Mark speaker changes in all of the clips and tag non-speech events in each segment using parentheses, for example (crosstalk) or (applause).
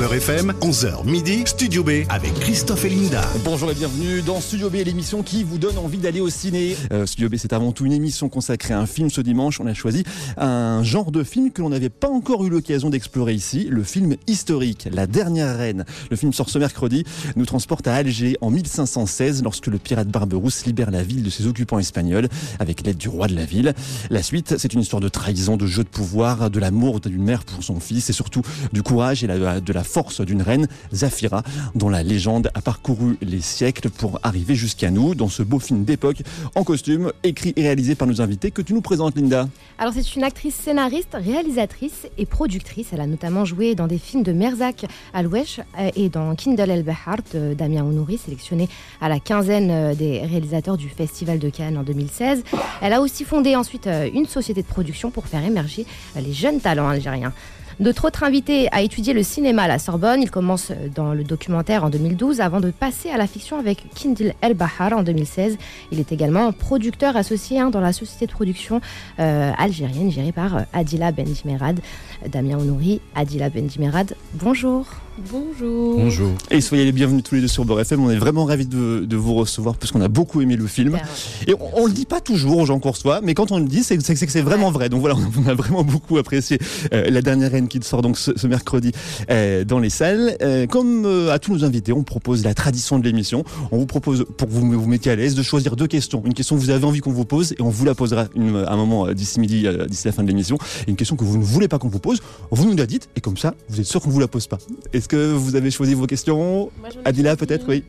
Speaker 1: Beurre FM, 11h midi, Studio B avec Christophe et Linda.
Speaker 2: Bonjour et bienvenue dans Studio B, l'émission qui vous donne envie d'aller au ciné. Euh, Studio B, c'est avant tout une émission consacrée à un film ce dimanche. On a choisi un genre de film que l'on n'avait pas encore eu l'occasion d'explorer ici, le film historique, La Dernière Reine. Le film sort ce mercredi, nous transporte à Alger en 1516 lorsque le pirate Barberousse libère la ville de ses occupants espagnols avec l'aide du roi de la ville. La suite, c'est une histoire de trahison, de jeu de pouvoir, de l'amour d'une mère pour son fils et surtout du courage et de la force d'une reine, Zafira, dont la légende a parcouru les siècles pour arriver jusqu'à nous dans ce beau film d'époque en costume, écrit et réalisé par nos invités que tu nous présentes, Linda.
Speaker 3: Alors c'est une actrice scénariste, réalisatrice et productrice. Elle a notamment joué dans des films de Merzak Alouesh euh, et dans Kindle El Bahar de Damien Ounouri, sélectionné à la quinzaine euh, des réalisateurs du Festival de Cannes en 2016. Elle a aussi fondé ensuite euh, une société de production pour faire émerger les jeunes talents algériens. Notre autre invité a étudié le cinéma à la Sorbonne. Il commence euh, dans le documentaire en 2012 avant de passer à la fiction avec Kindle El Bahar en 2016. Il est également producteur associé hein, dans la société de production euh, algérienne gérée par euh, Adila Benjimerad. Damien Ounouri, Adila Benjimerad, bonjour.
Speaker 4: Bonjour.
Speaker 5: Bonjour.
Speaker 2: Et soyez les bienvenus tous les deux sur Beurre FM. On est vraiment ravis de, de vous recevoir parce qu'on a beaucoup aimé le film. Et on, on le dit pas toujours aux gens qu'on reçoit, mais quand on le dit, c'est c'est que c'est vraiment vrai. Donc voilà, (laughs) on a vraiment beaucoup apprécié euh, la dernière qui sort donc ce, ce mercredi euh, dans les salles. Euh, comme euh, à tous nos invités, on propose la tradition de l'émission. On vous propose, pour que vous vous mettiez à l'aise, de choisir deux questions. Une question que vous avez envie qu'on vous pose et on vous la posera une- à un moment d'ici midi, d'ici la fin de l'émission. Et une question que vous ne voulez pas qu'on vous pose, vous nous la dites et comme ça, vous êtes sûr qu'on vous la pose pas. Est-ce que vous avez choisi vos questions?
Speaker 4: Moi,
Speaker 2: Adila peut-être, oui.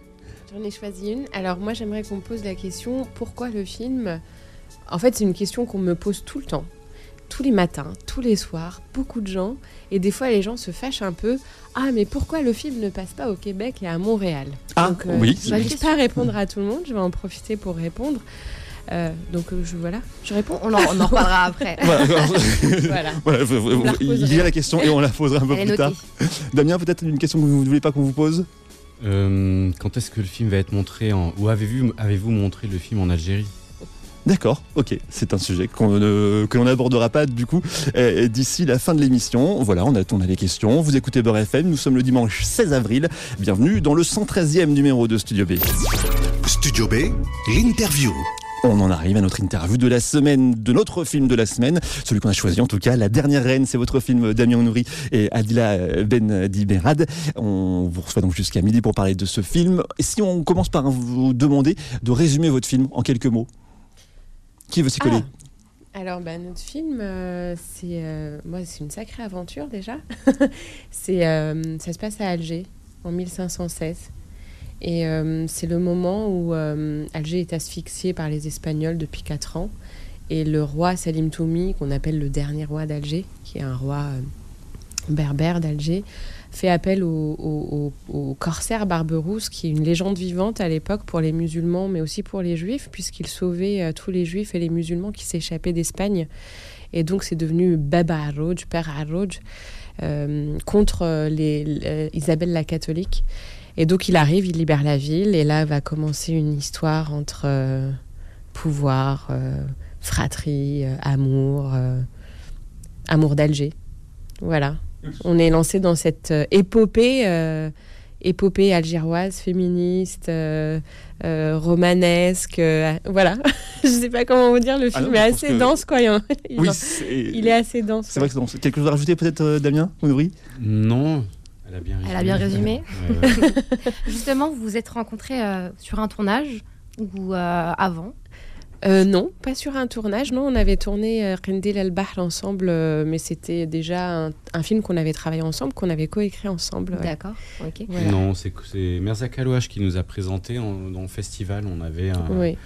Speaker 4: J'en ai choisi une. Alors moi j'aimerais qu'on me pose la question pourquoi le film? En fait c'est une question qu'on me pose tout le temps. Tous les matins, tous les soirs, beaucoup de gens. Et des fois les gens se fâchent un peu. Ah mais pourquoi le film ne passe pas au Québec et à Montréal?
Speaker 2: Ah,
Speaker 4: Donc, euh,
Speaker 2: oui.
Speaker 4: Je n'arrive pas à répondre à tout le monde. Je vais en profiter pour répondre. Euh, donc euh, je voilà. Je réponds.
Speaker 3: On en, on en reparlera après. (laughs)
Speaker 2: Voilà.
Speaker 4: voilà. (laughs) La
Speaker 2: il y a la question et on la posera un peu
Speaker 3: Elle
Speaker 2: plus tard. Damien, peut-être une question que vous ne voulez pas qu'on vous pose?
Speaker 5: Euh, quand est-ce que le film va être montré en... Où avez-vous avez montré le film en Algérie?
Speaker 2: D'accord, ok, c'est un sujet qu'on que l'on n'abordera pas du coup euh, d'ici la fin de l'émission. Voilà, on a, on a les questions. Vous écoutez Beurre FM, nous sommes le dimanche 16 avril. Bienvenue dans le 113e numéro de Studio B.
Speaker 1: Studio B, l'interview.
Speaker 2: On en arrive à notre interview de la semaine, de notre film de la semaine, celui qu'on a choisi en tout cas, La Dernière Reine, c'est votre film Damien Nouri et Adila Ben Diberad. On vous reçoit donc jusqu'à midi pour parler de ce film. Et si on commence par vous demander de résumer votre film en quelques mots? Qui veut s'y coller
Speaker 4: Alors, bah, notre film, euh, c'est euh, moi, c'est une sacrée aventure déjà. (laughs) c'est, euh, ça se passe à Alger en 1516. Et c'est le moment où Alger est asphyxié par les Espagnols depuis 4 ans. Et le roi Salim Toumi, qu'on appelle le dernier roi d'Alger, qui est un roi berbère d'Alger, fait appel au, au- au- au corsaire Barberousse, qui est une légende vivante à l'époque pour les musulmans, mais aussi pour les juifs, puisqu'il sauvait euh, tous les juifs et les musulmans qui s'échappaient d'Espagne. Et donc c'est devenu Baba Arrouj, Père Arrouj, euh, contre euh, les, Isabelle la catholique. Et donc il arrive, il libère la ville, et là va commencer une histoire entre pouvoir, fratrie, amour, amour d'Alger. Voilà. On est lancé dans cette euh, épopée, euh, épopée algéroise, féministe, euh, euh, romanesque. euh, voilà. (laughs) Je sais pas comment vous dire, le
Speaker 2: Ah
Speaker 4: film
Speaker 2: non,
Speaker 4: est assez
Speaker 2: que-
Speaker 4: dense, quoi. (laughs) hein. Il,
Speaker 2: Oui,
Speaker 4: il est assez dense.
Speaker 2: c'est vrai que c'est bon. Quelque chose à rajouter peut-être, Damien Nouri
Speaker 5: Non. Elle a bien résumé.
Speaker 3: Elle a bien résumé.
Speaker 5: Ouais, ouais. (laughs)
Speaker 3: Justement, vous vous êtes rencontrés euh, sur un tournage ou euh, avant?
Speaker 4: Euh, non, pas sur un tournage. Non, on avait tourné euh, Rendil El Bahr ensemble, euh, mais c'était déjà un, un film qu'on avait travaillé ensemble, qu'on avait coécrit ensemble. ouais.
Speaker 3: D'accord, ok.
Speaker 4: Voilà.
Speaker 5: Non, c'est c'est Merzak Alouache qui nous a présenté en, dans le festival. On avait un-
Speaker 4: Oui.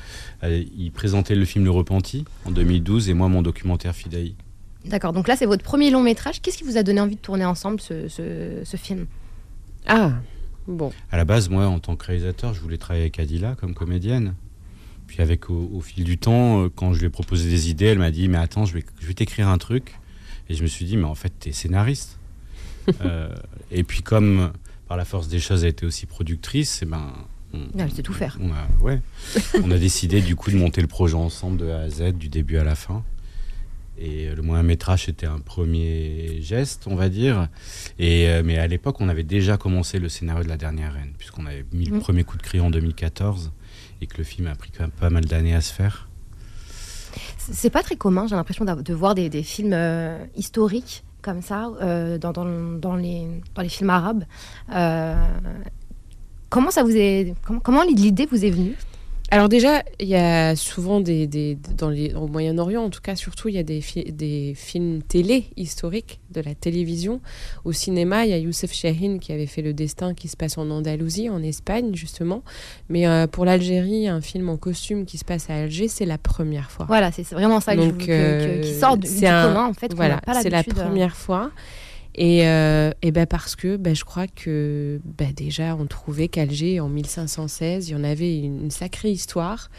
Speaker 5: euh, il présentait le film Le Repenti en 2012 et moi mon documentaire Fidaï.
Speaker 3: D'accord, donc là c'est votre premier long métrage. Qu'est-ce qui vous a donné envie de tourner ensemble ce, ce- ce film?
Speaker 4: Ah, bon.
Speaker 5: À la base, moi, en tant que réalisateur, je voulais travailler avec Adila comme comédienne. Puis avec au, au fil du temps, euh, quand je lui ai proposé des idées, elle m'a dit mais attends, je vais, je vais t'écrire un truc. Et je me suis dit mais en fait t'es scénariste. (laughs) Euh, et puis comme par la force des choses, elle était aussi productrice, et ben on,
Speaker 3: Elle sait tout faire.
Speaker 5: on a, ouais, on a décidé du coup de monter le projet ensemble de A à Z, du début à la fin. Et le moyen métrage, c'était un premier geste, on va dire. Et, euh, mais à l'époque, on avait déjà commencé le scénario de La Dernière Reine, puisqu'on avait mis le
Speaker 3: Mhm.
Speaker 5: premier coup de crayon en 2014 et que le film a pris quand même pas mal d'années à se faire.
Speaker 3: C'est pas très commun, j'ai l'impression de voir des, films euh, historiques comme ça euh, dans, les, films arabes. Euh, comment, comment l'idée vous est venue?
Speaker 4: Alors déjà, il y a souvent des, des dans les au Moyen-Orient, en tout cas surtout, il y a des, fi- des films télé historiques de la télévision. Au cinéma, il y a Youssef Chahine qui avait fait Le Destin, qui se passe en Andalousie, en Espagne justement. Mais euh, pour l'Algérie, un film en costume qui se passe à Alger, c'est la première fois.
Speaker 3: Voilà, c'est vraiment ça que je veux- que- que-
Speaker 4: euh,
Speaker 3: qui sort du,
Speaker 4: c'est
Speaker 3: du
Speaker 4: un-
Speaker 3: commun en fait.
Speaker 4: Voilà, c'est la
Speaker 3: euh.
Speaker 4: première fois. Et, euh, et ben parce que ben je crois que ben déjà on trouvait qu'Alger en 1516 il y en avait une, une sacrée histoire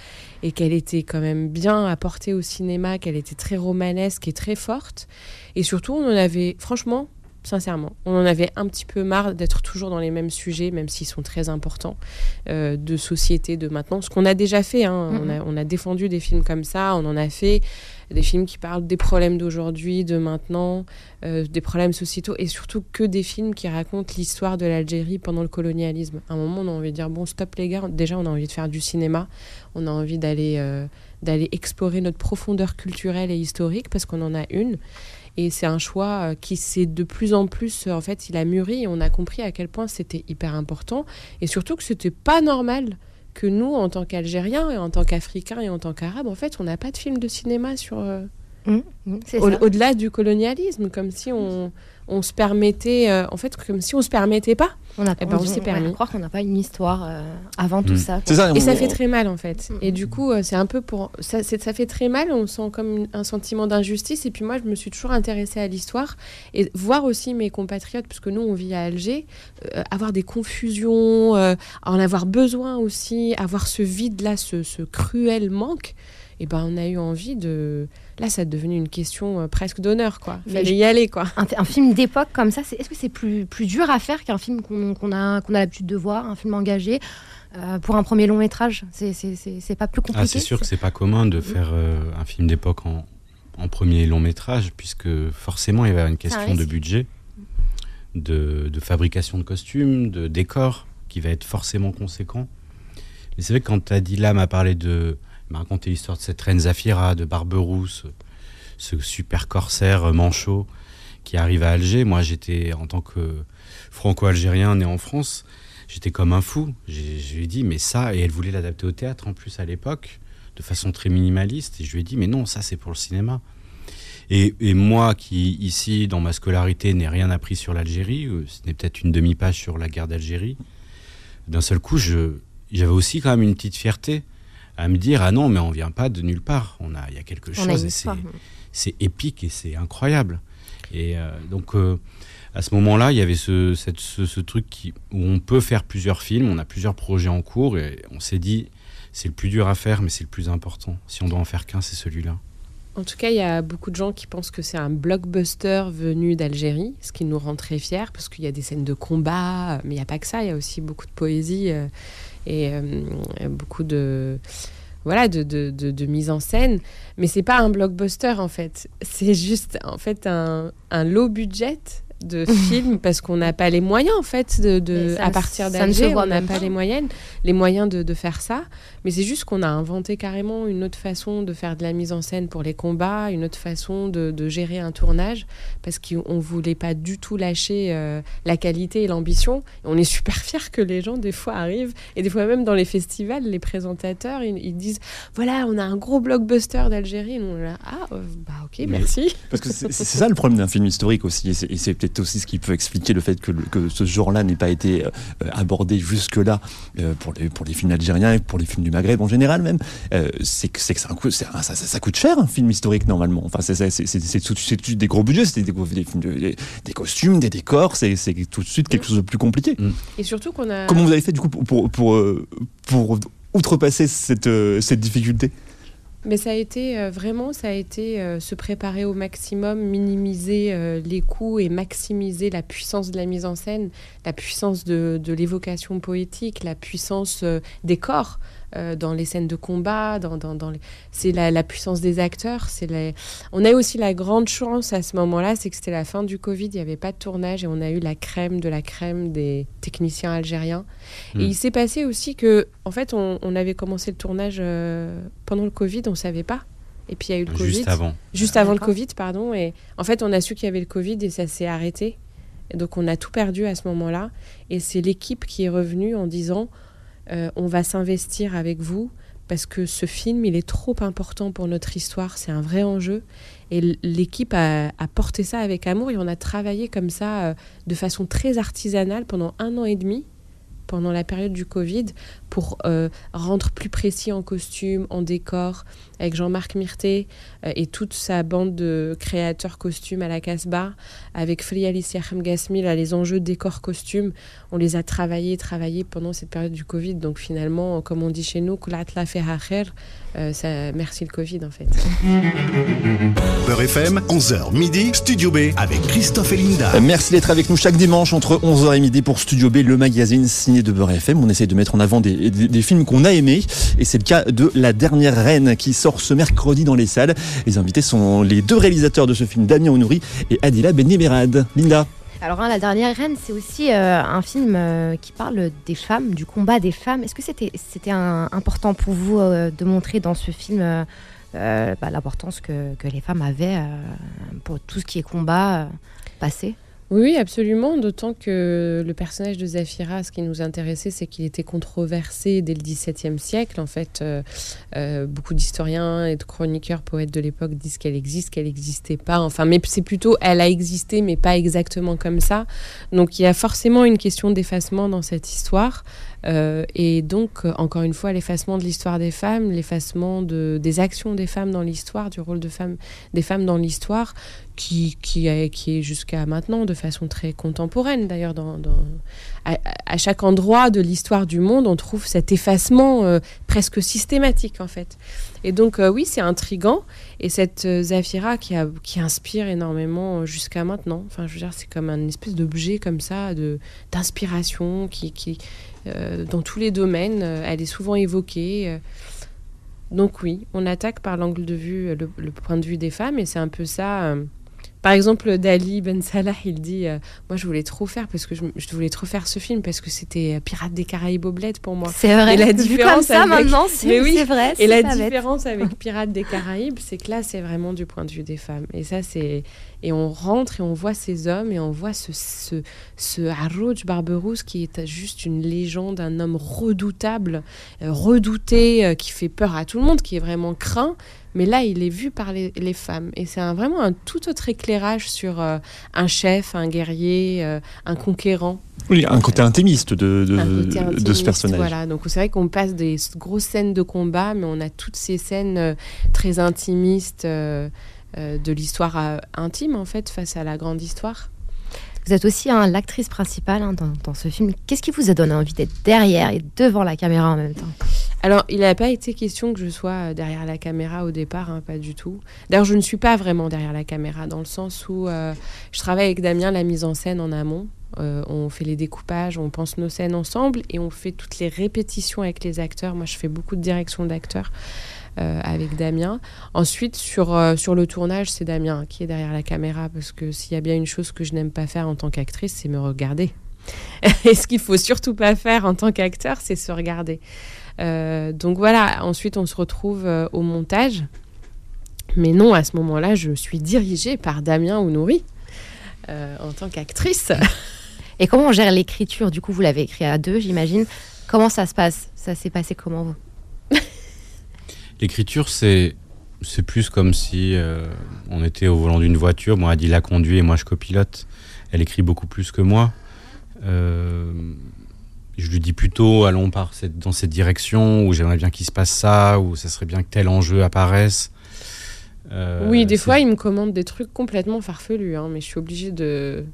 Speaker 4: et qu'elle était quand même bien apportée au cinéma, qu'elle était très romanesque et très forte. Et surtout on en avait franchement sincèrement on en avait un petit peu marre d'être toujours dans les mêmes sujets même s'ils sont très importants euh, de société de maintenant ce qu'on a déjà fait hein. on, a, on a défendu des films comme ça on en a fait des films qui parlent des problèmes d'aujourd'hui, de maintenant, euh, des problèmes sociétaux, et surtout que des films qui racontent l'histoire de l'Algérie pendant le colonialisme. À un moment, on a envie de dire, bon, stop les gars, déjà on a envie de faire du cinéma, on a envie d'aller euh, d'aller explorer notre profondeur culturelle et historique, parce qu'on en a une. Et c'est un choix euh, qui s'est de plus en plus, euh, en fait, il a mûri, et on a compris à quel point c'était hyper important, et surtout que c'était pas normal que nous, en tant qu'Algériens, et en tant qu'Africains, et en tant qu'Arabes, en fait, on n'a pas de film de cinéma sur... euh,
Speaker 3: Mmh, mmh,
Speaker 4: au-delà du colonialisme, comme si on, on se permettait, euh, en fait, comme si on se permettait pas.
Speaker 3: On a
Speaker 4: Eh ben, on s'est permis.
Speaker 3: croire qu'on n'a pas une histoire euh, avant tout
Speaker 5: Mm.
Speaker 3: ça.
Speaker 2: ça.
Speaker 4: Et
Speaker 2: on-
Speaker 4: ça fait très mal, en fait.
Speaker 3: Mm.
Speaker 4: Et du coup, euh, c'est un peu pour. Ça, c'est- ça fait très mal, on sent comme une- un sentiment d'injustice. Et puis moi, je me suis toujours intéressée à l'histoire et voir aussi mes compatriotes, puisque nous, on vit à Alger, euh, avoir des confusions, euh, en avoir besoin aussi, avoir ce vide-là, ce, ce cruel manque. Et ben, on a eu envie de. Là, ça est devenu une question euh, presque d'honneur, quoi.
Speaker 3: Mais
Speaker 4: Fallait
Speaker 3: je-
Speaker 4: y aller, quoi.
Speaker 3: Un, un film d'époque comme ça, c'est- est-ce que c'est plus, plus dur à faire qu'un film qu'on qu'on a, qu'on a l'habitude de voir, un film engagé euh, pour un premier long métrage? C'est- C'est c'est- c'est pas plus compliqué?
Speaker 5: Ah, c'est sûr que c'est pas commun de faire euh, un film d'époque en, en premier long métrage, puisque forcément il y avait une question de budget, de, de fabrication de costumes, de décors, qui va être forcément conséquent. Mais c'est vrai que quand Adila m'a parlé de. M'a raconté l'histoire de cette reine Zafira, de Barberousse, ce super corsaire euh, manchot qui arrive à Alger, moi j'étais, en tant que franco-algérien né en France, j'étais comme un fou. Je lui ai dit, mais ça, et elle voulait l'adapter au théâtre en plus à l'époque, de façon très minimaliste, et je lui ai dit, mais non, ça c'est pour le cinéma. Et, et moi qui, ici, dans ma scolarité, n'ai rien appris sur l'Algérie, euh, ce n'est peut-être une demi-page sur la guerre d'Algérie, d'un seul coup, j'avais aussi quand même une petite fierté à me dire, ah non, mais on vient pas de nulle part, on a, il y a quelque
Speaker 3: On
Speaker 5: chose, et c'est épique et c'est incroyable. Et euh, donc, euh, à ce moment-là, il y avait ce, cette- ce, ce truc qui, où on peut faire plusieurs films, on a plusieurs projets en cours, et on s'est dit, c'est le plus dur à faire, mais c'est le plus important. Si on doit en faire qu'un, c'est celui-là.
Speaker 4: En tout cas, il y a beaucoup de gens qui pensent que c'est un blockbuster venu d'Algérie, ce qui nous rend très fiers, parce qu'il y a des scènes de combat, mais il n'y a pas que ça, il y a aussi beaucoup de poésie euh, et euh, beaucoup de voilà de, de, de- mise en scène. Mais c'est pas un blockbuster en fait, c'est juste en fait un, un low budget de film (laughs) parce qu'on n'a pas les moyens en fait de, de-
Speaker 3: Mais ça
Speaker 4: à partir d'Alger on n'a pas
Speaker 3: pas.
Speaker 4: les moyens les moyens de, de faire ça mais c'est juste qu'on a inventé carrément une autre façon de faire de la mise en scène pour les combats, une autre façon de, de gérer un tournage, parce qu'on ne voulait pas du tout lâcher euh, la qualité et l'ambition. On est super fiers que les gens, des fois, arrivent, et des fois même dans les festivals, les présentateurs, ils, ils disent, voilà, on a un gros blockbuster d'Algérie. Nous, on est là, ah, euh, bah ok,
Speaker 2: Mais-
Speaker 4: merci.
Speaker 2: Parce que c'est ça le problème d'un film historique aussi, et c'est- c'est peut-être aussi ce qui peut expliquer le fait que, le- que ce genre-là n'ait pas été euh, abordé jusque-là euh, pour, les, pour les films algériens et pour les films du Maghreb en général même. Euh, c'est que, c'est que ça, coûte- c'est un- ça, ça- ça coûte cher un film historique normalement. Enfin, c'est des gros budgets, c'est des, des, des, des costumes, des décors, c'est c'est tout de suite quelque chose de plus compliqué.
Speaker 4: Et surtout qu'on a.
Speaker 2: Comment vous avez fait du coup pour, pour, pour, pour outrepasser cette, cette difficulté?
Speaker 4: Mais ça a été euh, vraiment, ça a été euh, se préparer au maximum, minimiser euh, les coûts et maximiser la puissance de la mise en scène, la puissance de, l'évocation poétique, la puissance des corps. Euh, dans les scènes de combat, dans, dans, dans les... c'est la, la, puissance des acteurs. C'est les... On a eu aussi la grande chance à ce moment-là, c'est que c'était la fin du Covid, il n'y avait pas de tournage et on a eu la crème de la crème des techniciens algériens. Mmh. Et il s'est passé aussi que, en fait, on, on avait commencé le tournage euh, pendant le Covid, on ne savait pas. Et puis il y a eu le Covid.
Speaker 5: Juste avant.
Speaker 4: Juste avant le Covid, pardon. Et en fait, on a su qu'il y avait le Covid et ça s'est arrêté. Et donc on a tout perdu à ce moment-là. Et c'est l'équipe qui est revenue en disant euh, on va s'investir avec vous parce que ce film, il est trop important pour notre histoire. C'est un vrai enjeu. Et l'équipe a, porté ça avec amour et on a travaillé comme ça euh, de façon très artisanale pendant un an et demi pendant la période du Covid pour euh, rendre plus précis en costume, en décor, avec Jean-Marc Myrté euh, et toute sa bande de créateurs costumes à la Casbah, avec Fri Alicia Hamgasmi, là, les enjeux décor costume, on les a travaillés, travaillés pendant cette période du Covid. Donc finalement, comme on dit chez nous, euh, ça, merci le Covid en fait.
Speaker 1: Beurre FM, 11h midi, Studio B avec Christophe et Linda.
Speaker 2: Merci d'être avec nous chaque dimanche entre 11h et midi pour Studio B, le magazine de Beurre FM. On essaie de mettre en avant des, films qu'on a aimés et c'est le cas de La Dernière Reine qui sort ce mercredi dans les salles. Les invités sont les deux réalisateurs de ce film, Damien Ounouri et Adila Benimerad. Linda
Speaker 3: alors, hein, La Dernière Reine, c'est aussi euh, un film euh, qui parle des femmes, du combat des femmes. Est-ce que c'était important pour vous euh, de montrer dans ce film bah, l'importance que, les femmes avaient pour tout ce qui est combat passé?
Speaker 4: Oui, absolument. D'autant que le personnage de Zafira, ce qui nous intéressait, c'est qu'il était controversé dès le XVIIe siècle. En fait, euh, euh, beaucoup d'historiens et de chroniqueurs, poètes de l'époque disent qu'elle existe, qu'elle n'existait pas. Enfin, mais c'est plutôt elle a existé, mais pas exactement comme ça. Donc, il y a forcément une question d'effacement dans cette histoire. Euh, et donc, encore une fois, l'effacement de l'histoire des femmes, l'effacement de, des actions des femmes dans l'histoire, du rôle de des femmes dans l'histoire, qui, qui, est, jusqu'à maintenant de façon très contemporaine. D'ailleurs, dans, à, chaque endroit de l'histoire du monde, on trouve cet effacement euh, presque systématique, en fait. Et donc, euh, oui, c'est intrigant. Et cette euh, Zafira qui, qui inspire énormément jusqu'à maintenant. Enfin, je veux dire, c'est comme un espèce d'objet comme ça, d'inspiration, qui, qui dans tous les domaines. elle est souvent évoquée. donc oui, on attaque par l'angle de vue, le, point de vue des femmes, et c'est un peu ça par exemple, Dali Ben Salah, il dit euh, Moi, je voulais trop faire parce que je, je, voulais trop faire ce film parce que c'était Pirates des Caraïbes au bled pour moi.
Speaker 3: C'est vrai.
Speaker 4: Et la (laughs) différence
Speaker 3: comme ça
Speaker 4: avec...
Speaker 3: maintenant, c'est
Speaker 4: oui.
Speaker 3: vrai.
Speaker 4: Et la différence bête. avec (laughs) Pirates des Caraïbes, c'est que là, c'est vraiment du point de vue des femmes. Et ça, c'est et on rentre et on voit ces hommes et on voit ce ce, ce Harouj Barberousse qui est juste une légende, un homme redoutable, euh, redouté, euh, qui fait peur à tout le monde, qui est vraiment craint mais là, il est vu par les, les femmes. Et c'est vraiment un tout autre éclairage sur euh, un chef, un guerrier, euh, un conquérant.
Speaker 2: Oui, un côté intimiste de, de,
Speaker 4: côté intimiste,
Speaker 2: de ce personnage.
Speaker 4: Voilà, donc c'est vrai qu'on passe des grosses scènes de combat, mais on a toutes ces scènes euh, très intimistes euh, de l'histoire euh, intime, en fait, face à la grande histoire.
Speaker 3: Vous êtes aussi hein, l'actrice principale hein, dans, ce film. Qu'est-ce qui vous a donné envie d'être derrière et devant la caméra en même temps?
Speaker 4: Alors, il n'a pas été question que je sois derrière la caméra au départ, hein, pas du tout. D'ailleurs, je ne suis pas vraiment derrière la caméra, dans le sens où euh, je travaille avec Damien la mise en scène en amont. Euh, on fait les découpages, on pense nos scènes ensemble et on fait toutes les répétitions avec les acteurs. Moi, je fais beaucoup de direction d'acteurs. Euh, avec Damien. Ensuite, sur, euh, sur le tournage, c'est Damien qui est derrière la caméra parce que s'il y a bien une chose que je n'aime pas faire en tant qu'actrice, c'est me regarder. (laughs) et ce qu'il faut surtout pas faire en tant qu'acteur, c'est se regarder. Euh, donc voilà, ensuite on se retrouve euh, au montage. Mais non, à ce moment-là, je suis dirigée par Damien Ounouri euh, en tant qu'actrice. (laughs)
Speaker 3: Et comment on gère l'écriture? Du coup, vous l'avez écrit à deux, j'imagine. Comment ça se passe? Ça s'est passé comment vous? (laughs)
Speaker 5: L'écriture, c'est c'est plus comme si euh, on était au volant d'une voiture. Moi, Adila conduit et moi je copilote. Elle écrit beaucoup plus que moi. Euh, je lui dis plutôt allons par cette, dans cette direction où j'aimerais bien qu'il se passe ça, où ça serait bien que tel enjeu apparaisse.
Speaker 4: Euh, oui, des fois, il me commande des trucs complètement farfelus, hein, mais je suis obligée de,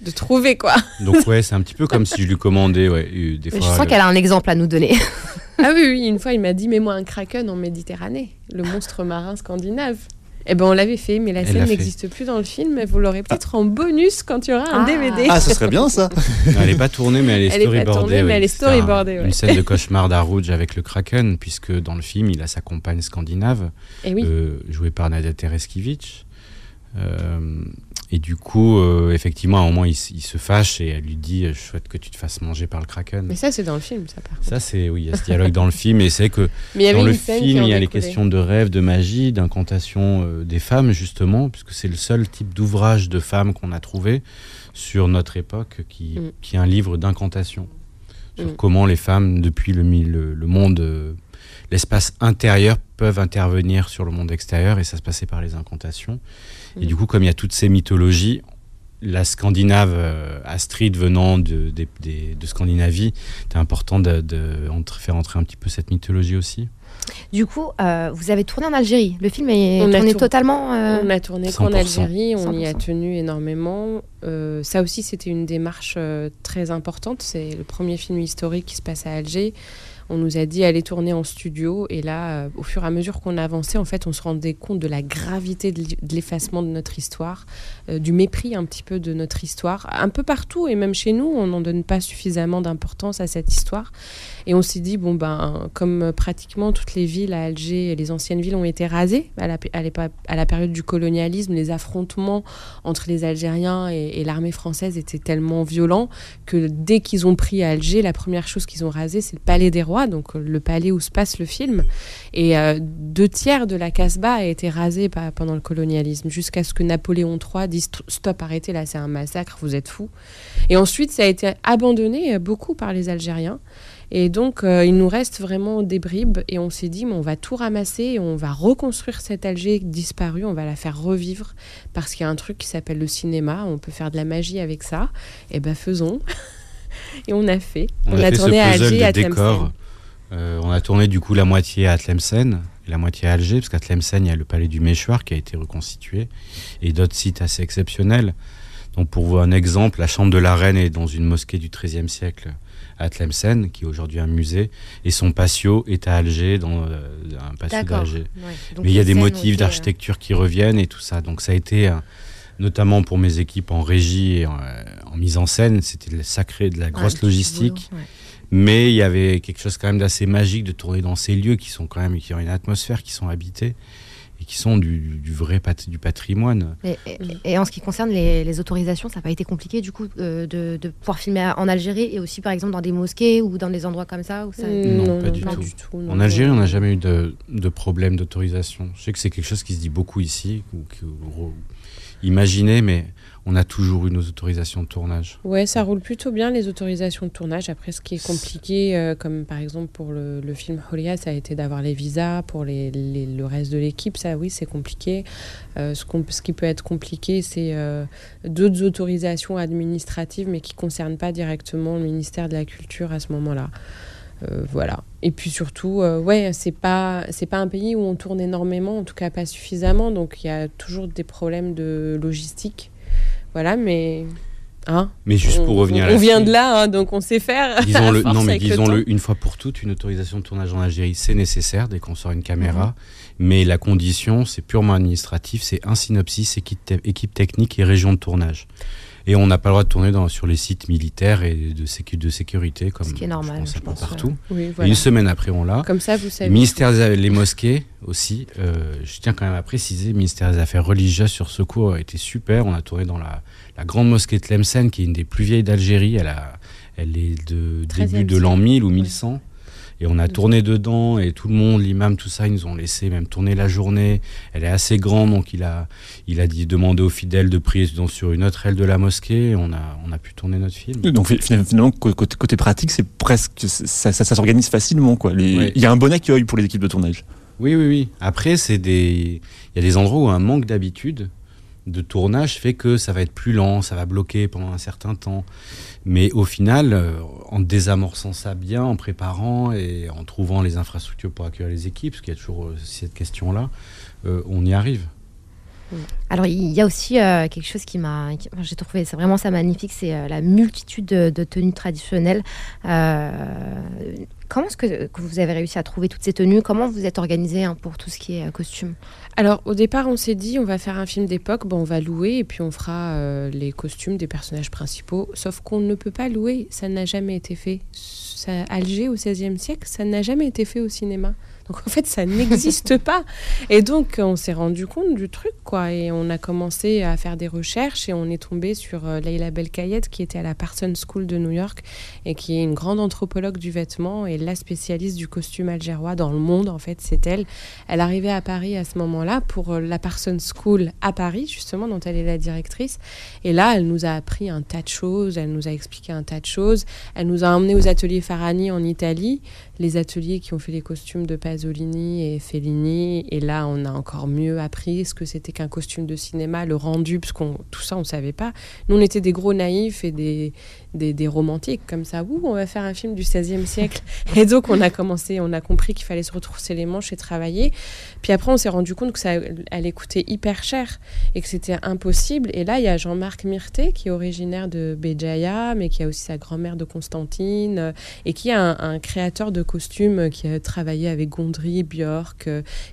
Speaker 4: de trouver quoi.
Speaker 5: Donc ouais, c'est un petit peu comme si je lui commandais. Ouais, des fois,
Speaker 3: je sens
Speaker 5: le...
Speaker 3: qu'elle a un exemple à nous donner. (laughs)
Speaker 4: ah oui, oui, une fois, il m'a dit mets-moi un kraken en Méditerranée, le monstre marin scandinave. Eh ben on l'avait fait, mais la scène n'existe plus dans le film. Mais vous l'aurez peut-être en bonus quand il y aura un DVD.
Speaker 2: Ah. ah, ce serait bien ça. (laughs)
Speaker 5: elle n'est pas tournée, mais elle est storyboardée.
Speaker 4: mais elle est storyboardée.
Speaker 5: Une scène de cauchemar d'Arouge avec le Kraken, puisque dans le film, il a sa compagne scandinave,
Speaker 4: eh oui.
Speaker 5: euh, jouée par Nadia Tereskivich. Euh, et du coup, euh, effectivement, à un moment, il, se fâche et elle lui dit Je souhaite que tu te fasses manger par le kraken.
Speaker 4: Mais ça, c'est dans le film, ça, par
Speaker 5: Ça, c'est, oui, il y a ce dialogue dans le film. Et c'est que dans le film, il y a les questions de rêve, de magie, d'incantation euh, des femmes, justement, puisque c'est le seul type d'ouvrage de femmes qu'on a trouvé sur notre époque qui, mm. qui est un livre d'incantation. Sur mm. comment les femmes, depuis le, le, monde, euh, l'espace intérieur, peuvent intervenir sur le monde extérieur. Et ça se passait par les incantations. Et du coup, comme il y a toutes ces mythologies, la Scandinave, euh, Astrid venant de, de, Scandinavie, c'est important de, faire entrer un petit peu cette mythologie aussi.
Speaker 3: Du coup, euh, vous avez tourné en Algérie. Le film est tourné totalement.
Speaker 4: Euh, on a tourné qu'en Algérie, on y a tenu énormément. ça aussi, c'était une démarche très importante. C'est le premier film historique qui se passe à Alger on nous a dit aller tourner en studio. Et là, euh, au fur et à mesure qu'on avançait, en fait, on se rendait compte de la gravité de l'effacement de notre histoire, euh, du mépris un petit peu de notre histoire. Un peu partout, et même chez nous, on n'en donne pas suffisamment d'importance à cette histoire. Et on s'est dit, bon, ben, comme pratiquement toutes les villes à Alger, les anciennes villes ont été rasées à la, période du colonialisme, les affrontements entre les Algériens et, l'armée française étaient tellement violents que dès qu'ils ont pris Alger, la première chose qu'ils ont rasé, c'est le palais des rois, donc le palais où se passe le film. Et euh, deux tiers de la Casbah a été rasé pendant le colonialisme, jusqu'à ce que Napoléon III dise stop, arrêtez là, c'est un massacre, vous êtes fous. Et ensuite, ça a été abandonné euh, beaucoup par les Algériens. Et donc, euh, il nous reste vraiment des bribes et on s'est dit, mais on va tout ramasser et on va reconstruire cette Alger disparue, on va la faire revivre parce qu'il y a un truc qui s'appelle le cinéma, on peut faire de la magie avec ça. Et ben faisons. (laughs) et on a fait.
Speaker 5: On, a, tourné à Alger, à Tlemcen. Euh, on a tourné du coup la moitié à Tlemcen et la moitié à Alger, parce qu'à Tlemcen, il y a le palais du Méchoir qui a été reconstitué et d'autres sites assez exceptionnels. Donc, pour vous un exemple, la chambre de la reine est dans une mosquée du XIIIe siècle à Tlemcen, qui est aujourd'hui un musée, et son patio est à Alger, dans euh, un patio d'Alger. Mais il y a des motifs d'architecture qui reviennent et tout ça. Donc ça a été, euh, notamment pour mes équipes en régie et en, euh, mise en scène, c'était sacré, de la grosse logistique. Mais il y avait quelque chose quand même d'assez magique de tourner dans ces lieux qui sont quand même, qui ont une atmosphère, qui sont habités et qui sont du, vrai du patrimoine.
Speaker 3: Et, en ce qui concerne les, autorisations, ça n'a pas été compliqué du coup euh, de, pouvoir filmer en Algérie et aussi par exemple dans des mosquées ou dans des endroits comme ça,
Speaker 5: non, pas du, tout. en Algérie, on n'a jamais eu de, de problème d'autorisation. Je sais que c'est quelque chose qui se dit beaucoup ici, ou, imaginez, mais on a toujours eu nos autorisations de tournage.
Speaker 4: Ouais, ça roule plutôt bien les autorisations de tournage. Après, ce qui est compliqué, euh, comme par exemple pour le, film Holia, ça a été d'avoir les visas. Pour le reste de l'équipe, ça oui, c'est compliqué. Euh, ce, ce, qui peut être compliqué, c'est euh, d'autres autorisations administratives, mais qui ne concernent pas directement le ministère de la Culture à ce moment-là. Voilà. Et puis surtout, ouais, c'est pas c'est pas un pays où on tourne énormément, en tout cas pas suffisamment, donc il y a toujours des problèmes de logistique. Voilà, mais. Hein
Speaker 5: mais juste pour revenir
Speaker 4: on, à On vient de là, hein, donc on sait faire. (laughs)
Speaker 5: Disons-le, non, mais disons-le une fois pour toutes, une autorisation de tournage en Algérie, c'est nécessaire dès qu'on sort une caméra. Mhm. Mais la condition, c'est purement administratif, c'est un synopsis, équipe, équipe technique et région de tournage. Et on n'a pas le droit de tourner dans, sur les sites militaires et de, sécu, de sécurité, comme
Speaker 3: Ce qui est normal,
Speaker 5: je pense, partout. et une semaine après, on l'a.
Speaker 4: Comme ça, vous savez.
Speaker 5: Ministère des les mosquées aussi. Euh, je tiens quand même à préciser, ministère des Affaires religieuses sur ce cours a été super. On a tourné dans la, la grande mosquée de Tlemcen, qui est une des plus vieilles d'Algérie. Elle, a, elle est de début de l'an 1000 ou 1100. Et on a tourné dedans et tout le monde, l'imam, tout ça, ils nous ont laissé même tourner la journée. Elle est assez grande, donc il a, il a dit, demandé aux fidèles de prier sur une autre aile de la mosquée. On a, on a pu tourner notre film.
Speaker 2: Donc finalement, côté, côté pratique, c'est presque, ça, ça, s'organise facilement. Quoi. Il y a un bon accueil pour les équipes de tournage.
Speaker 5: Oui, oui, oui. Après, c'est des, il y a des endroits où un manque d'habitude de tournage fait que ça va être plus lent, ça va bloquer pendant un certain temps. Mais au final, euh, en désamorçant ça bien, en préparant et en trouvant les infrastructures pour accueillir les équipes, parce qu'il y a toujours euh, cette question-là, euh, on y arrive.
Speaker 3: Alors il y a aussi quelque chose qui m'a, j'ai trouvé c'est vraiment ça magnifique, c'est la multitude de, tenues traditionnelles Comment est-ce que, vous avez réussi à trouver toutes ces tenues? Comment vous êtes organisé hein, pour tout ce qui est costume?
Speaker 4: Alors au départ, on s'est dit on va faire un film d'époque, bon, on va louer et puis on fera les costumes des personnages principaux. Sauf qu'on ne peut pas louer, ça n'a jamais été fait. Alger au XVIe siècle, ça n'a jamais été fait au cinéma. Donc en fait, ça n'existe (laughs) pas. Et donc on s'est rendu compte du truc, quoi. Et on a commencé à faire des recherches et on est tombé sur euh, Leila qui était à la Parsons School de New York et qui est une grande anthropologue du vêtement et la spécialiste du costume algérois dans le monde. En fait, c'est elle. Elle arrivait à Paris à ce moment-là pour euh, la Parsons School à Paris, justement, dont elle est la directrice. Et là, elle nous a appris un tas de choses. Elle nous a expliqué un tas de choses. Elle nous a emmenés aux ateliers Farani en Italie les ateliers qui ont fait les costumes de Pasolini et Fellini. Et là, on a encore mieux appris ce que c'était qu'un costume de cinéma, le rendu, parce qu'on tout ça, on ne savait pas. Nous, on était des gros naïfs et des, des, romantiques comme ça. Ouh, on va faire un film du XVIe siècle. Et donc, on a commencé, on a compris qu'il fallait se retrousser les manches et travailler. Puis après, on s'est rendu compte que ça allait coûter hyper cher et que c'était impossible. Et là, il y a Jean-Marc Myrté, qui est originaire de Béjaïa, mais qui a aussi sa grand-mère de Constantine, et qui est un, créateur de costumes qui a travaillé avec Gondry, Björk,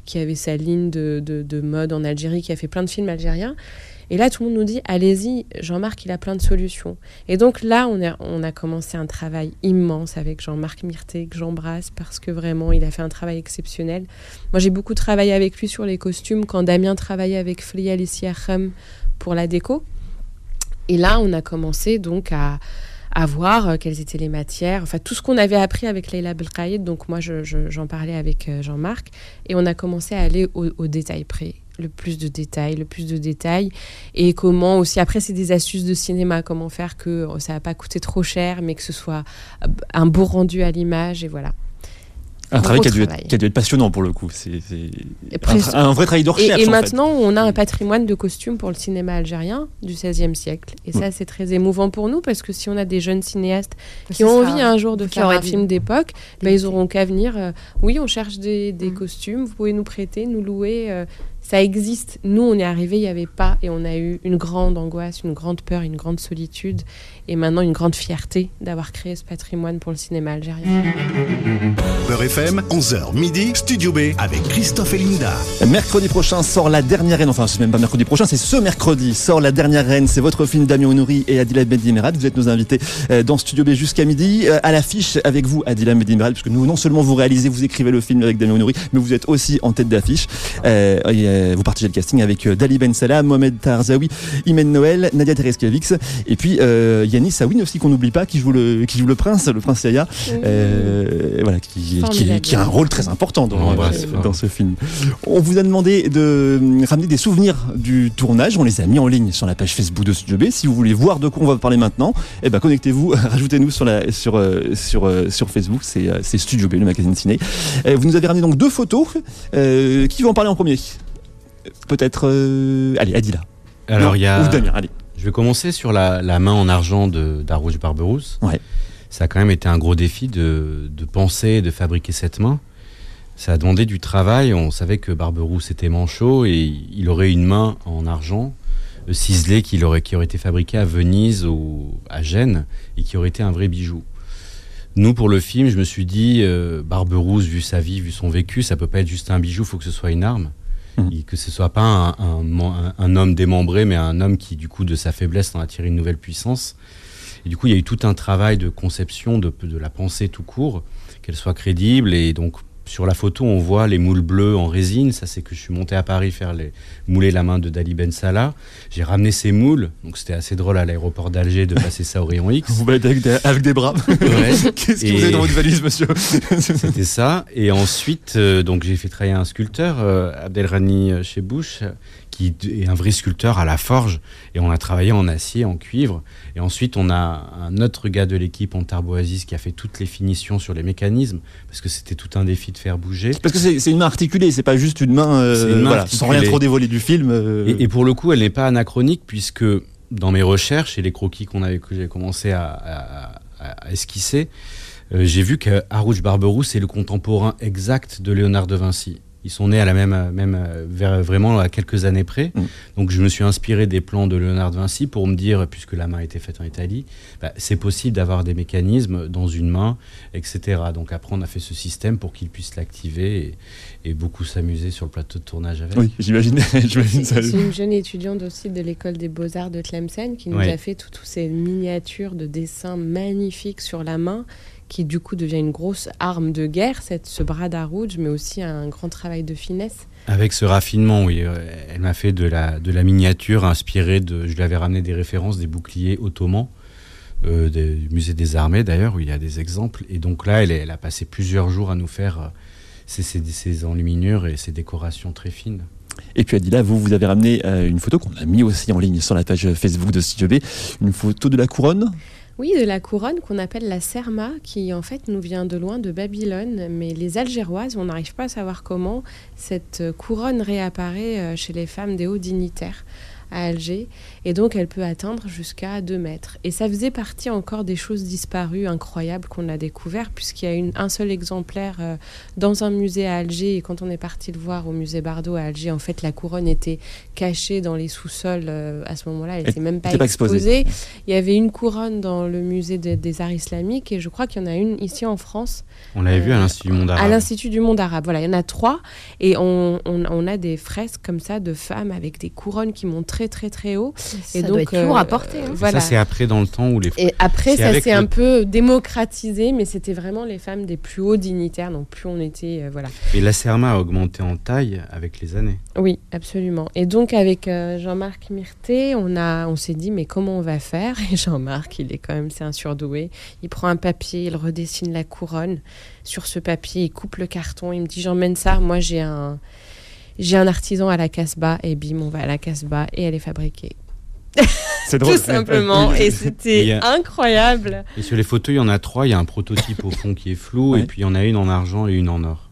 Speaker 4: qui avait sa ligne de, de mode en Algérie, qui a fait plein de films algériens. Et là, tout le monde nous dit, allez-y, Jean-Marc, il a plein de solutions. Et donc là, on a, commencé un travail immense avec Jean-Marc Myrté, que j'embrasse parce que vraiment, il a fait un travail exceptionnel. Moi, j'ai beaucoup travaillé avec lui sur les costumes quand Damien travaillait avec Flial et Siachem pour la déco. Et là, on a commencé donc à, à voir euh, quelles étaient les matières, enfin tout ce qu'on avait appris avec Leila Belkaïd. Donc moi, j'en parlais avec euh, Jean-Marc et on a commencé à aller au, au détail près le plus de détails, le plus de détails. Et comment aussi, après, c'est des astuces de cinéma, comment faire que ça va pas coûter trop cher, mais que ce soit un beau rendu à l'image, et voilà.
Speaker 2: Un, travail qui a, dû être, passionnant pour le coup. C'est un, vrai travail de recherche.
Speaker 4: Et, maintenant, on a un patrimoine de costumes pour le cinéma algérien du XVIe siècle. Et ça, c'est très émouvant pour nous parce que si on a des jeunes cinéastes qui ont envie un jour de faire un film d'époque, ben, ils auront qu'à venir. Euh, oui, on cherche des, mm. costumes, vous pouvez nous prêter, nous louer. Euh, ça existe. Nous, on est arrivé, il n'y avait pas, et on a eu une grande angoisse, une grande peur, une grande solitude, et maintenant une grande fierté d'avoir créé ce patrimoine pour le cinéma algérien.
Speaker 1: Beurre FM, 11h midi, Studio B, avec Christophe et Linda.
Speaker 2: Mercredi prochain sort la dernière reine, enfin c'est même pas mercredi prochain, c'est ce mercredi, sort la dernière reine, c'est votre film Damien Honouri et Adila Bedimerat. Vous êtes nos invités euh, dans Studio B jusqu'à midi. Euh, à l'affiche avec vous, Adila Bedimerat, parce que nous, non seulement vous réalisez, vous écrivez le film avec Damien Honouri, mais vous êtes aussi en tête d'affiche. Euh, euh, vous partagez le casting avec euh, Dali Ben Salah, Mohamed Tarzawi, Imen Noël, Nadia Tereskevix et puis euh, Yanis Sawin aussi qu'on n'oublie pas qui joue le qui joue le prince, le prince Yaya, voilà qui, qui, a un rôle très important dans, dans ce film. On vous a demandé de ramener des souvenirs du tournage, on les a mis en ligne sur la page Facebook de Studio B. Si vous voulez voir de quoi on va parler maintenant, eh ben connectez-vous, (laughs) rajoutez-nous sur la sur sur sur Facebook, c'est Studio B, le magazine ciné. Vous nous avez ramené donc deux photos. qui va en parler en premier? Peut-être. Euh, allez, Adila.
Speaker 5: Alors, il y a. allez. Je vais commencer sur la, main en argent d'Arouche Barberousse.
Speaker 2: Ouais.
Speaker 5: Ça a quand même été un gros défi de, de penser, de fabriquer cette main. Ça a demandé du travail. On savait que Barberousse était manchot et il aurait une main en argent euh, ciselée qui aurait, qui aurait été fabriquée à Venise ou à Gênes et qui aurait été un vrai bijou. Nous, pour le film, je me suis dit, euh, Barberousse, vu sa vie, vu son vécu, ça peut pas être juste un bijou, il faut que ce soit une arme. Mmh. que ce soit pas un, homme démembré, mais un homme qui, du coup, de sa faiblesse, en a tiré une nouvelle puissance. Et du coup, il y a eu tout un travail de conception de, de la pensée tout court, qu'elle soit crédible. Et donc, sur la photo, on voit les moules bleus en résine. Ça, c'est que je suis monté à Paris faire les mouler la main de Dali Ben Salah. J'ai ramené ces moules. Donc, c'était assez drôle à l'aéroport d'Alger de passer ça au rayon X.
Speaker 2: Vous avec des, avec des bras. (laughs) Qu'est-ce que vous avez dans votre valise, monsieur (laughs)
Speaker 5: C'était ça. Et ensuite, euh, donc, j'ai fait travailler un sculpteur, euh, Abdelrani Chebouche, qui est un vrai sculpteur à la forge. Et on a travaillé en acier, en cuivre. Et ensuite, on a un autre gars de l'équipe, Antarbo Aziz, qui a fait toutes les finitions sur les mécanismes, parce que c'était tout un défi de faire bouger.
Speaker 2: Parce que c'est une main articulée, c'est pas juste une main, euh, sans rien trop dévoiler du film.
Speaker 5: Euh. Et, pour le coup, elle n'est pas anachronique, puisque dans mes recherches et les croquis qu'on avait, que j'ai commencé à, esquisser, euh, j'ai vu qu'Arouche Barberousse est le contemporain exact de Léonard de Vinci ils sont nés à la même, même vers, vraiment à quelques années près. Mm. Donc je me suis inspiré des plans de Léonard de Vinci pour me dire, puisque la main a été faite en Italie, bah, c'est possible d'avoir des mécanismes dans une main, etc. Donc après, on a fait ce système pour qu'il puisse l'activer et, beaucoup s'amuser sur le plateau de tournage avec.
Speaker 2: Oui, j'imagine. (laughs)
Speaker 4: c'est une jeune étudiante aussi de l'école des beaux-arts de Tlemcen qui nous a fait toutes ces miniatures de dessins magnifiques sur la main qui du coup devient une grosse arme de guerre, cette, ce bras d'Arouj, mais aussi un grand travail de finesse.
Speaker 5: Avec ce raffinement, oui. Euh, elle m'a fait de la, de la miniature inspirée de. Je lui avais ramené des références des boucliers ottomans, euh, du musée des armées d'ailleurs, où il y a des exemples. Et donc là, elle, elle a passé plusieurs jours à nous faire euh, ces, ces, enluminures et ces décorations très fines.
Speaker 2: Et puis Adila, vous, vous avez ramené une photo qu'on a mis aussi en ligne sur la page Facebook de Studio B, une photo de la couronne?
Speaker 4: Oui, de la couronne qu'on appelle la serma, qui en fait nous vient de loin de Babylone, mais les Algéroises, on n'arrive pas à savoir comment cette couronne réapparaît euh, chez les femmes des hauts dignitaires à Alger. Et donc, elle peut atteindre jusqu'à 2 mètres. Et ça faisait partie encore des choses disparues, incroyables qu'on a découvert, puisqu'il y a une, un seul exemplaire euh, dans un musée à Alger. Et quand on est parti le voir au musée Bardot à Alger, en fait, la couronne était cachée dans les sous-sols euh, à ce moment-là. Elle n'était même pas exposée. Il y avait une couronne dans le musée des arts islamiques et je crois qu'il y en a une ici en France.
Speaker 5: On l'avait vu à l'Institut du monde arabe.
Speaker 4: À l'Institut du monde arabe, voilà. Il y en a trois. Et on, on, a des fresques comme ça de femmes avec des couronnes qui montent très, très, très haut.
Speaker 3: Ça et doit donc, être à porter. Hein.
Speaker 5: Voilà. Ça, c'est après dans le temps où les
Speaker 4: Et après, ça s'est un peu démocratisé, mais c'était vraiment les femmes des plus hauts dignitaires. Donc, plus on était. Euh, voilà.
Speaker 5: Et la CERMA a augmenté en taille avec les années.
Speaker 4: Oui, absolument. Et donc, avec euh, Jean-Marc Myrté, on, a, on s'est dit, mais comment on va faire? Et Jean-Marc, il est quand même, c'est un surdoué. Il prend un papier, il redessine la couronne sur ce papier, il coupe le carton, il me dit j'emmène ça, moi j'ai un j'ai un artisan à la Casbah et bim on va à la Casbah et elle est fabriquée. (laughs) C'est drôle. Tout simplement. Et c'était incroyable.
Speaker 5: Et sur les photos, il y en a trois. Il y a un prototype au fond qui est flou, et puis il y en a une en argent et une en or.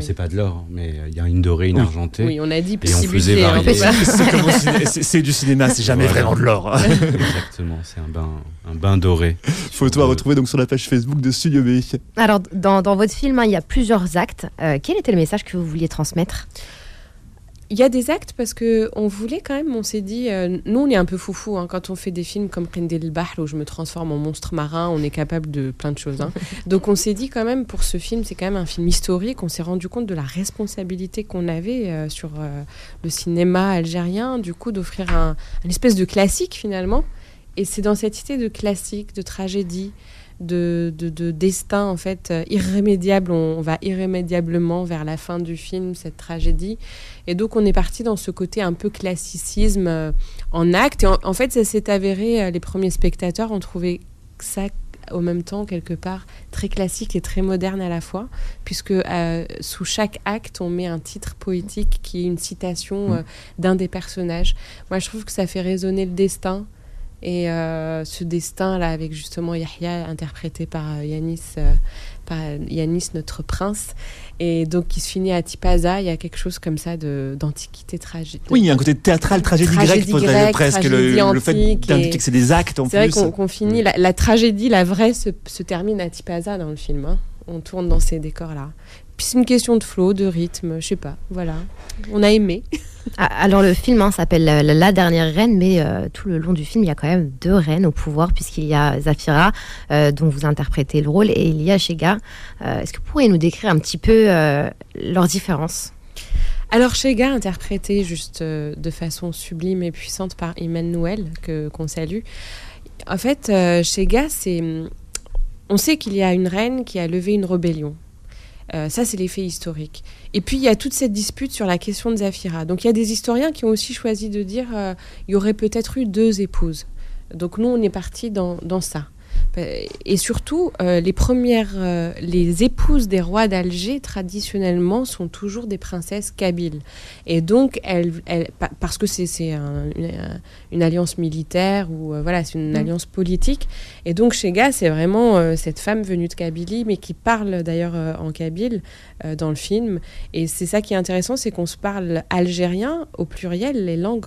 Speaker 5: C'est pas de l'or, mais il y a une dorée, une argentée.
Speaker 4: Oui, on a dit
Speaker 5: et on faisait hein. (laughs)
Speaker 2: C'est du cinéma, c'est jamais vraiment de l'or. (laughs)
Speaker 5: Exactement, c'est un bain, un bain doré.
Speaker 2: Photo à retrouver donc sur la page Facebook de Studio B.
Speaker 3: Alors, dans, dans votre film, hein, il y a plusieurs actes. Euh, quel était le message que vous vouliez transmettre?
Speaker 4: Il y a des actes parce que on voulait quand même, on s'est dit, euh, nous on est un peu foufou hein, quand on fait des films comme Prendel Bahl où je me transforme en monstre marin, on est capable de plein de choses. Hein. (laughs) Donc on s'est dit quand même pour ce film, c'est quand même un film historique, on s'est rendu compte de la responsabilité qu'on avait euh, sur euh, le cinéma algérien, du coup d'offrir un, une espèce de classique finalement. Et c'est dans cette idée de classique, de tragédie, de, de, destin en fait euh, irrémédiable. On, va irrémédiablement vers la fin du film, cette tragédie. Et donc on est parti dans ce côté un peu classicisme euh, en acte. Et en, fait, ça s'est avéré, euh, les premiers spectateurs ont trouvé ça au même temps quelque part très classique et très moderne à la fois, puisque sous chaque acte, on met un titre poétique qui est une citation mmh. d'un des personnages. Moi, je trouve que ça fait résonner le destin, et euh, ce destin-là, avec justement Yahya, interprété par euh, Yanis, euh, par Yanis, notre prince, et donc qui se finit à Tipaza, il y a quelque chose comme ça d'antiquité tragique.
Speaker 2: Oui, il y a un côté théâtral, tragédie, grecque, presque. Le, fait d'indiquer que c'est des actes en plus.
Speaker 4: C'est vrai qu'on finit, la, tragédie, la vraie, se, se termine à Tipaza dans le film. Hein. On tourne dans ces décors-là. Puis c'est une question de flow, de rythme, je sais pas. Voilà. On a aimé. (laughs)
Speaker 3: Ah, alors le film hein, s'appelle La dernière reine, mais euh, tout le long du film, il y a quand même deux reines au pouvoir, puisqu'il y a Zafira, euh, dont vous interprétez le rôle, et il y a Shega. Euh, est-ce que vous pourriez nous décrire un petit peu leurs différences?
Speaker 4: Alors Shega, interprété juste de façon sublime et puissante par Emmanuel, que qu'on salue. En fait, Shega, c'est... On sait qu'il y a une reine qui a levé une rébellion euh, ça, c'est l'effet historique. Et puis, il y a toute cette dispute sur la question de Zafira. Donc, il y a des historiens qui ont aussi choisi de dire euh, il y aurait peut-être eu deux épouses. Donc, nous, on est parti dans, dans ça. Et surtout, euh, les premières, euh, les épouses des rois d'Alger, traditionnellement, sont toujours des princesses kabyles. Et donc, elles, parce que c'est une, alliance militaire ou euh, voilà, c'est une mm. alliance politique. Et donc, Shega, c'est vraiment cette femme venue de Kabylie, mais qui parle d'ailleurs en kabyle dans le film. Et c'est ça qui est intéressant, c'est qu'on se parle algérien au pluriel, les langues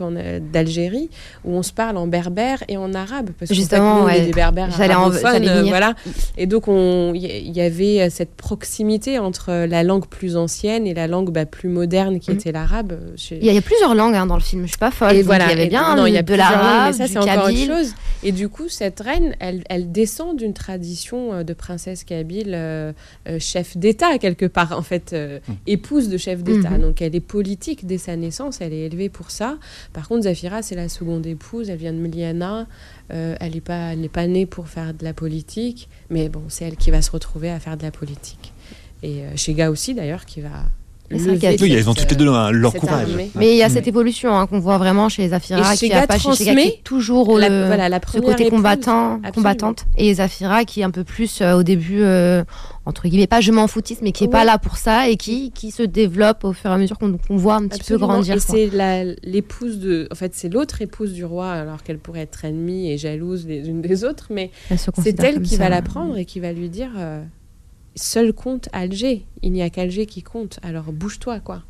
Speaker 4: d'Algérie, où on se parle en berbère et en arabe.
Speaker 3: Parce Justement, ouais. des berbères
Speaker 4: francophones, voilà. Et donc il y, avait cette proximité entre la langue plus ancienne et la langue bah, plus moderne qui mm. était l'arabe.
Speaker 3: Il y, a plusieurs langues hein, dans le film. Je suis pas folle.
Speaker 4: Et voilà.
Speaker 3: Il y avait bien non, il y a de l'arabe,
Speaker 4: ça c'est encore autre chose. Et du coup, cette reine, elle, elle descend d'une tradition de princesse kabyle, chef d'État quelque part en fait, mm. épouse de chef d'État. Mm-hmm. Donc elle est politique dès sa naissance. Elle est élevée pour ça. Par contre, Zafira, c'est la seconde épouse. Elle vient de Miliana. Euh, elle n'est pas, née pour faire de la politique. Mais bon, c'est elle qui va se retrouver à faire de la politique. Et euh, Shega aussi, d'ailleurs, qui va
Speaker 2: oui, ils ont toutes les deux leur courage.
Speaker 3: Mais il y a cette évolution hein, qu'on voit vraiment chez Zafira, qui a pas chez Shega, qui est toujours au, voilà, la ce côté combattant, combattante, et Zafira qui est un peu plus euh, au début euh, entre guillemets pas je m'en foutiste, mais qui est pas là pour ça et qui qui se développe au fur et à mesure qu'on voit un petit peu grandir. Et
Speaker 4: c'est l'épouse de, en fait c'est l'autre épouse du roi alors qu'elle pourrait être ennemie et jalouse les unes des autres, mais c'est elle qui va la prendre et qui va lui dire. Seul compte Alger. Il n'y a qu'Alger qui compte. Alors bouge-toi, quoi.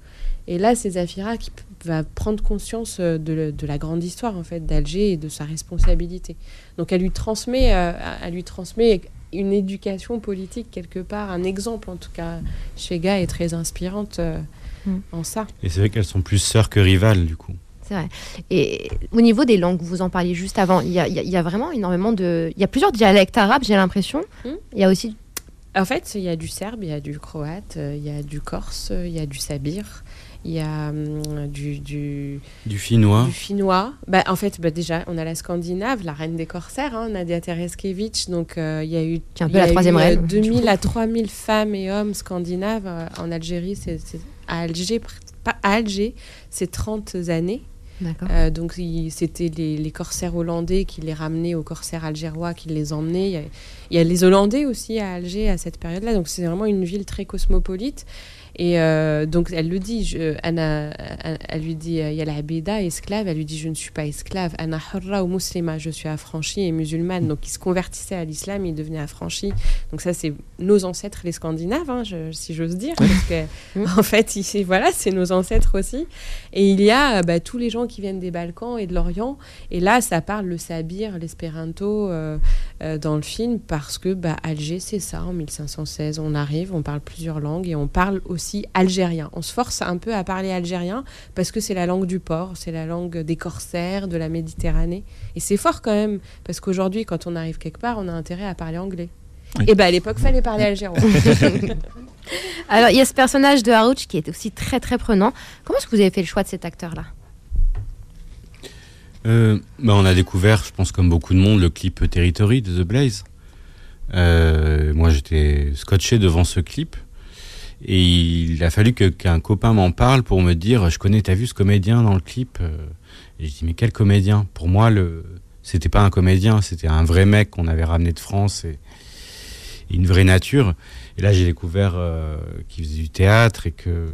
Speaker 4: Et là, c'est Zafira qui va prendre conscience euh, de, la grande histoire, en fait, d'Alger et de sa responsabilité. Donc, elle lui transmet, euh, elle lui transmet une éducation politique quelque part, un exemple, en tout cas. Chega est très inspirante euh, mm. en ça.
Speaker 5: Et c'est vrai qu'elles sont plus sœurs que rivales, du coup.
Speaker 3: C'est vrai. Et au niveau des langues, vous en parliez juste avant, il y a, vraiment énormément de... Il y a plusieurs dialectes arabes, j'ai l'impression. Mm. Il y a aussi
Speaker 4: en fait, il y a du serbe, il y a du croate, euh, il y a du corse, il y a du sabir, il y a hum, du, du,
Speaker 5: du, finnois.
Speaker 4: Du finnois. Bah, en fait, bah, déjà, on a la Scandinave, la reine des corsaires, hein, Nadia Tereskevich. Donc, euh, il y a eu,
Speaker 3: un peu la troisième reine,
Speaker 4: 2000 à 3000 femmes et hommes scandinaves euh, en Algérie. C'est, à Alger, pas à Alger, c'est 30 années. Euh, donc c'était les, corsaires hollandais qui les ramenaient aux corsaires algérois, qui les emmenaient. Il y, a, les Hollandais aussi à Alger à cette période-là. Donc c'est vraiment une ville très cosmopolite. Et euh, donc elle le dit, je, Anna, elle lui dit, il y a la Abeda, esclave, elle lui dit, je ne suis pas esclave, Anna hurra ou muslima, je suis affranchie et musulmane. Donc il se convertissait à l'islam, il devenait affranchi. Donc ça c'est nos ancêtres les Scandinaves, hein, si j'ose dire, parce que en fait ici, voilà, c'est nos ancêtres aussi. Et il y a bah, tous les gens qui viennent des Balkans et de l'Orient. Et là ça parle le sabir, l'espéranto euh, euh, dans le film parce que bah, Alger c'est ça en 1516. On arrive, on parle plusieurs langues et on parle aussi algérien. On se force un peu à parler algérien parce que c'est la langue du port, c'est la langue des corsaires, de la Méditerranée. Et c'est fort quand même, parce qu'aujourd'hui, quand on arrive quelque part, on a intérêt à parler anglais. Et bien à l'époque, fallait parler algérien. (laughs)
Speaker 3: Alors, il y a ce personnage de Harouch qui est aussi très très prenant. Comment est-ce que vous avez fait le choix de cet acteur-là?
Speaker 5: Euh, bah, On a découvert, je pense comme beaucoup de monde, le clip Territory de The Blaze. Euh, moi, j'étais scotché devant ce clip. Et il a fallu qu'un copain m'en parle pour me dire Je connais, t'as vu ce comédien dans le clip euh Et je dis Mais quel comédien? Pour moi, le c'était pas un comédien, c'était un vrai mec qu'on avait ramené de France et, une vraie nature. Et là, j'ai découvert euh, qu'il faisait du théâtre et que.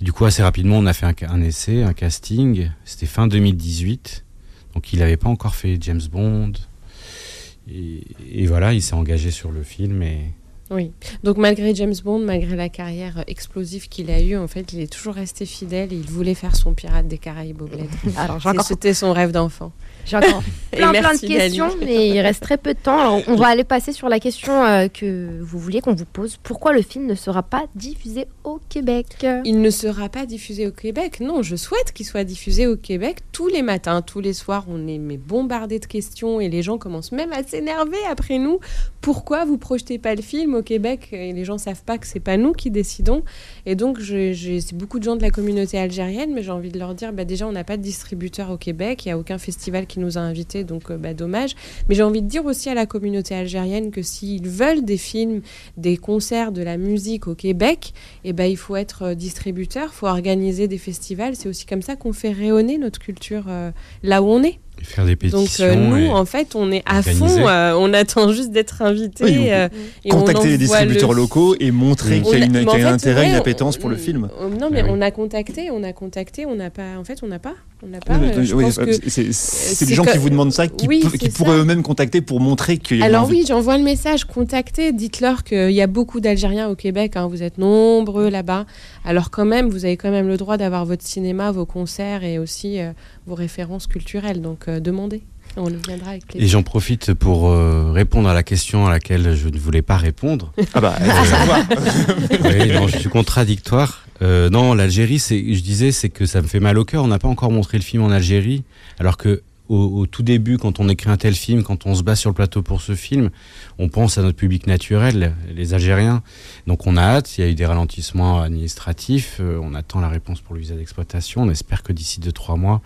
Speaker 5: du coup, assez rapidement, on a fait un, essai, un casting. C'était fin 2018. Donc, il n'avait pas encore fait James Bond. Et, et voilà, il s'est engagé sur le film et
Speaker 4: oui. Donc malgré James Bond, malgré la carrière explosive qu'il a eue, en fait, il est toujours resté fidèle et il voulait faire son pirate des Caraïbes au bled. (laughs) Alors, c'était son rêve d'enfant.
Speaker 3: J'ai encore (laughs) plein, plein de questions, mais il reste très peu de temps. on va aller passer sur la question euh, que vous vouliez qu'on vous pose. Pourquoi le film ne sera pas diffusé au Québec?
Speaker 4: Il ne sera pas diffusé au Québec. Non, je souhaite qu'il soit diffusé au Québec tous les matins, tous les soirs. On est bombardé de questions et les gens commencent même à s'énerver après nous. Pourquoi vous projetez pas le film au Québec Et les gens savent pas que c'est pas nous qui décidons. Et donc, j'ai beaucoup de gens de la communauté algérienne, mais j'ai envie de leur dire, bah, déjà, on n'a pas de distributeur au Québec. Il n'y a aucun festival qui nous a invités, donc euh, bah, dommage. Mais j'ai envie de dire aussi à la communauté algérienne que s'ils veulent des films, des concerts, de la musique au Québec, eh ben, il faut être euh, distributeur, il faut organiser des festivals. C'est aussi comme ça qu'on fait rayonner notre culture euh, là où on est
Speaker 5: faire des pétitions.
Speaker 4: Donc nous, en fait, on est à fond. on attend juste d'être invité.
Speaker 2: et contacter les distributeurs locaux et montrer qu'il y a, une, un intérêt, une appétence pour le film.
Speaker 4: non, mais on a contacté, on a contacté, on n'a pas. En fait, on n'a pas.
Speaker 2: C'est des gens qui vous demandent ça, qui, pourraient eux-mêmes contacter pour montrer qu'il y a.
Speaker 4: Alors oui, j'envoie le message. Contactez, dites-leur qu'il y a beaucoup d'Algériens au Québec. Hein, vous êtes nombreux là-bas. Alors quand même, vous avez quand même le droit d'avoir votre cinéma, vos concerts et aussi vos références culturelles. Donc euh, demandez. On le viendra avec
Speaker 5: Et j'en profite pour euh, répondre à la question à laquelle je ne voulais pas répondre.
Speaker 2: Ah bah, (laughs)
Speaker 5: oui, non, je suis contradictoire. Euh, non, l'Algérie, c'est, je disais, c'est que ça me fait mal au cœur. On n'a pas encore montré le film en Algérie, alors que au, tout début, quand on écrit un tel film, quand on se bat sur le plateau pour ce film, on pense à notre public naturel, les Algériens. Donc on a hâte, il y a eu des ralentissements administratifs, euh, on attend la réponse pour le visa d'exploitation, on espère que d'ici 2-3 mois,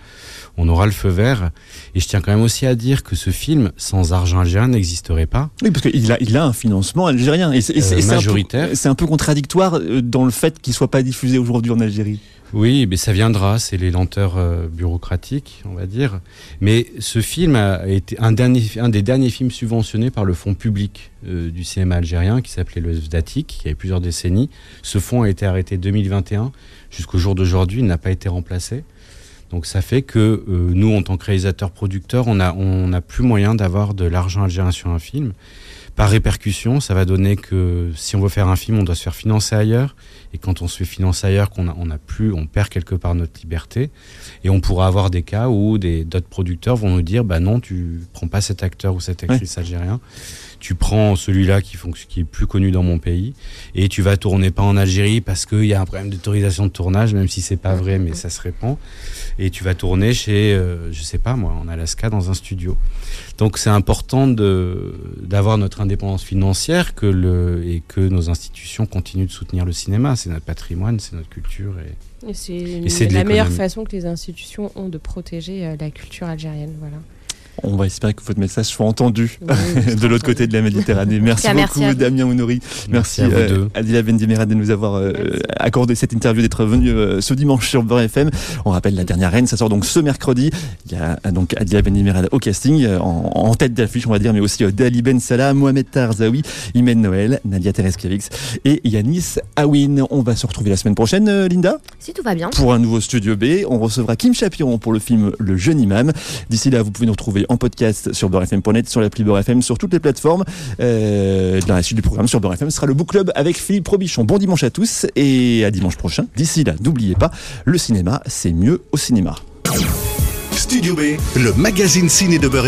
Speaker 5: on aura le feu vert. Et je tiens quand même aussi à dire que ce film, sans argent algérien, n'existerait pas.
Speaker 2: Oui, parce qu'il a, il a un financement algérien. Et c'est,
Speaker 5: euh, majoritaire.
Speaker 2: C'est un, peu contradictoire euh, dans le fait qu'il ne soit pas diffusé aujourd'hui en Algérie.
Speaker 5: Oui, mais ça viendra, c'est les lenteurs euh, bureaucratiques, on va dire. Mais ce film a été un, des derniers films subventionnés par le fonds public euh, du cinéma algérien qui s'appelait le SVDATIC, qui avait plusieurs décennies. Ce fonds a été arrêté 2021. Jusqu'au jour d'aujourd'hui, il n'a pas été remplacé. Donc ça fait que euh, nous, en tant que réalisateurs-producteurs, on n'a on a plus moyen d'avoir de l'argent algérien sur un film. Par répercussion, ça va donner que si on veut faire un film, on doit se faire financer ailleurs. Et quand on se fait financer ailleurs, qu'on a, on a plus, on perd quelque part notre liberté. Et on pourra avoir des cas où d'autres producteurs vont nous dire, bah non, tu prends pas cet acteur ou cette actrice algérien tu prends celui-là qui, qui, est plus connu dans mon pays et tu vas tourner pas en Algérie parce qu'il y a un problème d'autorisation de tournage, même si c'est pas vrai, mais ça se répand. Et tu vas tourner chez, euh, je sais pas moi, en Alaska dans un studio. Donc c'est important d'avoir notre indépendance financière que le, et que nos institutions continuent de soutenir le cinéma. C'est notre patrimoine, c'est notre culture.
Speaker 4: Et, et c'est la meilleure façon que les institutions ont de protéger euh, la culture algérienne. Voilà.
Speaker 2: On va espérer que votre message soit entendu (laughs) de l'autre côté de la Méditerranée. Merci beaucoup, Damien Ounouri. Merci, à euh, Adila Bendimera de nous avoir euh, accordé cette interview, d'être venu euh, ce dimanche sur Beurre FM. On rappelle la dernière reine, ça sort donc ce mercredi. Il y a donc Adila Bendimera au casting, en, tête d'affiche, on va dire, mais aussi Dali Ben Salah, Mohamed Tarzawi, Imen Noël, Nadia Tereskevix et Yanis Awin. On va se retrouver la semaine prochaine, Linda?
Speaker 3: Si tout va bien.
Speaker 2: Pour un nouveau Studio B. On recevra Kim Chapiron pour le film Le Jeune Imam. D'ici là, vous pouvez nous retrouver en podcast sur beurrefm.net, sur l'appli Beurrefm, sur toutes les plateformes. Euh, dans la suite du programme sur Beurrefm, sera le Book Club avec Philippe Robichon. Bon dimanche à tous et à dimanche prochain. D'ici là, n'oubliez pas, le cinéma, c'est mieux au cinéma.
Speaker 1: Studio B, le magazine ciné de Beurre.